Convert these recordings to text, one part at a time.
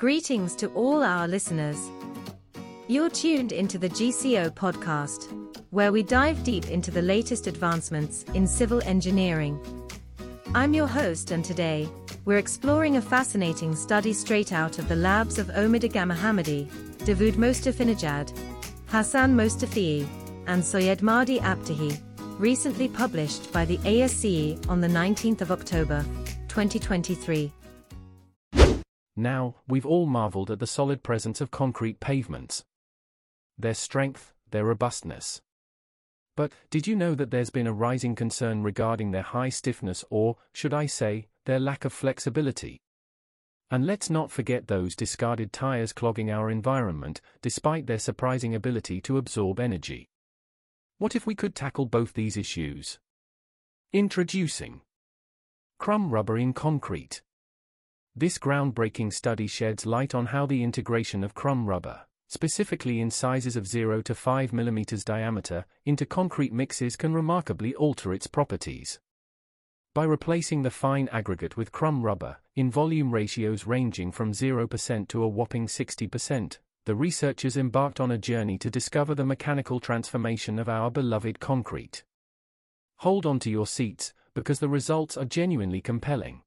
Greetings to all our listeners. You're tuned into the GCO podcast, where we dive deep into the latest advancements in civil engineering. I'm your host, and today, we're exploring a fascinating study straight out of the labs of Omid Aghamohammadi, Davood Mostofinejad, Hasan Mostafaei, and Sayyed Mahdi Abtahi, recently published by the ASCE on the 19th of October, 2023. Now, we've all marveled at the solid presence of concrete pavements. Their strength, their robustness. But, did you know that there's been a rising concern regarding their high stiffness or, should I say, their lack of flexibility? And let's not forget those discarded tires clogging our environment, despite their surprising ability to absorb energy. What if we could tackle both these issues? Introducing Crumb Rubber in Concrete. This groundbreaking study sheds light on how the integration of crumb rubber, specifically in sizes of 0 to 5 mm diameter, into concrete mixes can remarkably alter its properties. By replacing the fine aggregate with crumb rubber, in volume ratios ranging from 0% to a whopping 60%, the researchers embarked on a journey to discover the mechanical transformation of our beloved concrete. Hold on to your seats, because the results are genuinely compelling.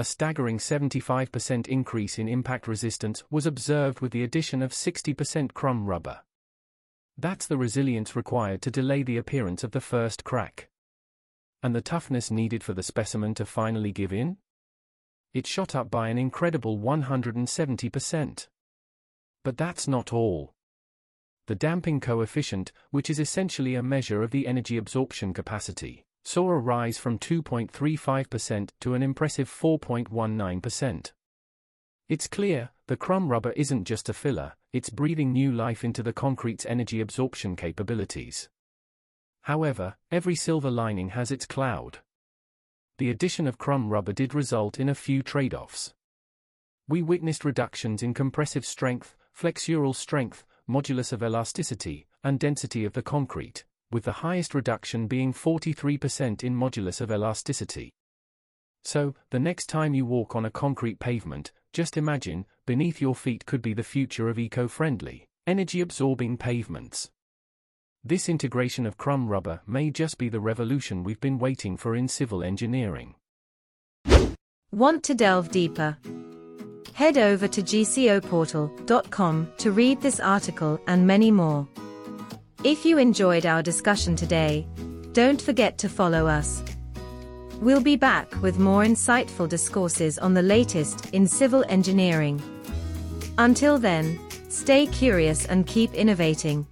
A staggering 75% increase in impact resistance was observed with the addition of 60% crumb rubber. That's the resilience required to delay the appearance of the first crack. And the toughness needed for the specimen to finally give in? It shot up by an incredible 170%. But that's not all. The damping coefficient, which is essentially a measure of the energy absorption capacity, saw a rise from 2.35% to an impressive 4.19%. It's clear, the crumb rubber isn't just a filler, it's breathing new life into the concrete's energy absorption capabilities. However, every silver lining has its cloud. The addition of crumb rubber did result in a few trade offs. We witnessed reductions in compressive strength, flexural strength, modulus of elasticity, and density of the concrete, with the highest reduction being 43% in modulus of elasticity. So, the next time you walk on a concrete pavement, just imagine, beneath your feet could be the future of eco friendly, energy absorbing pavements. This integration of crumb rubber may just be the revolution we've been waiting for in civil engineering. Want to delve deeper? Head over to gcoportal.com to read this article and many more. If you enjoyed our discussion today, don't forget to follow us. We'll be back with more insightful discourses on the latest in civil engineering. Until then, stay curious and keep innovating.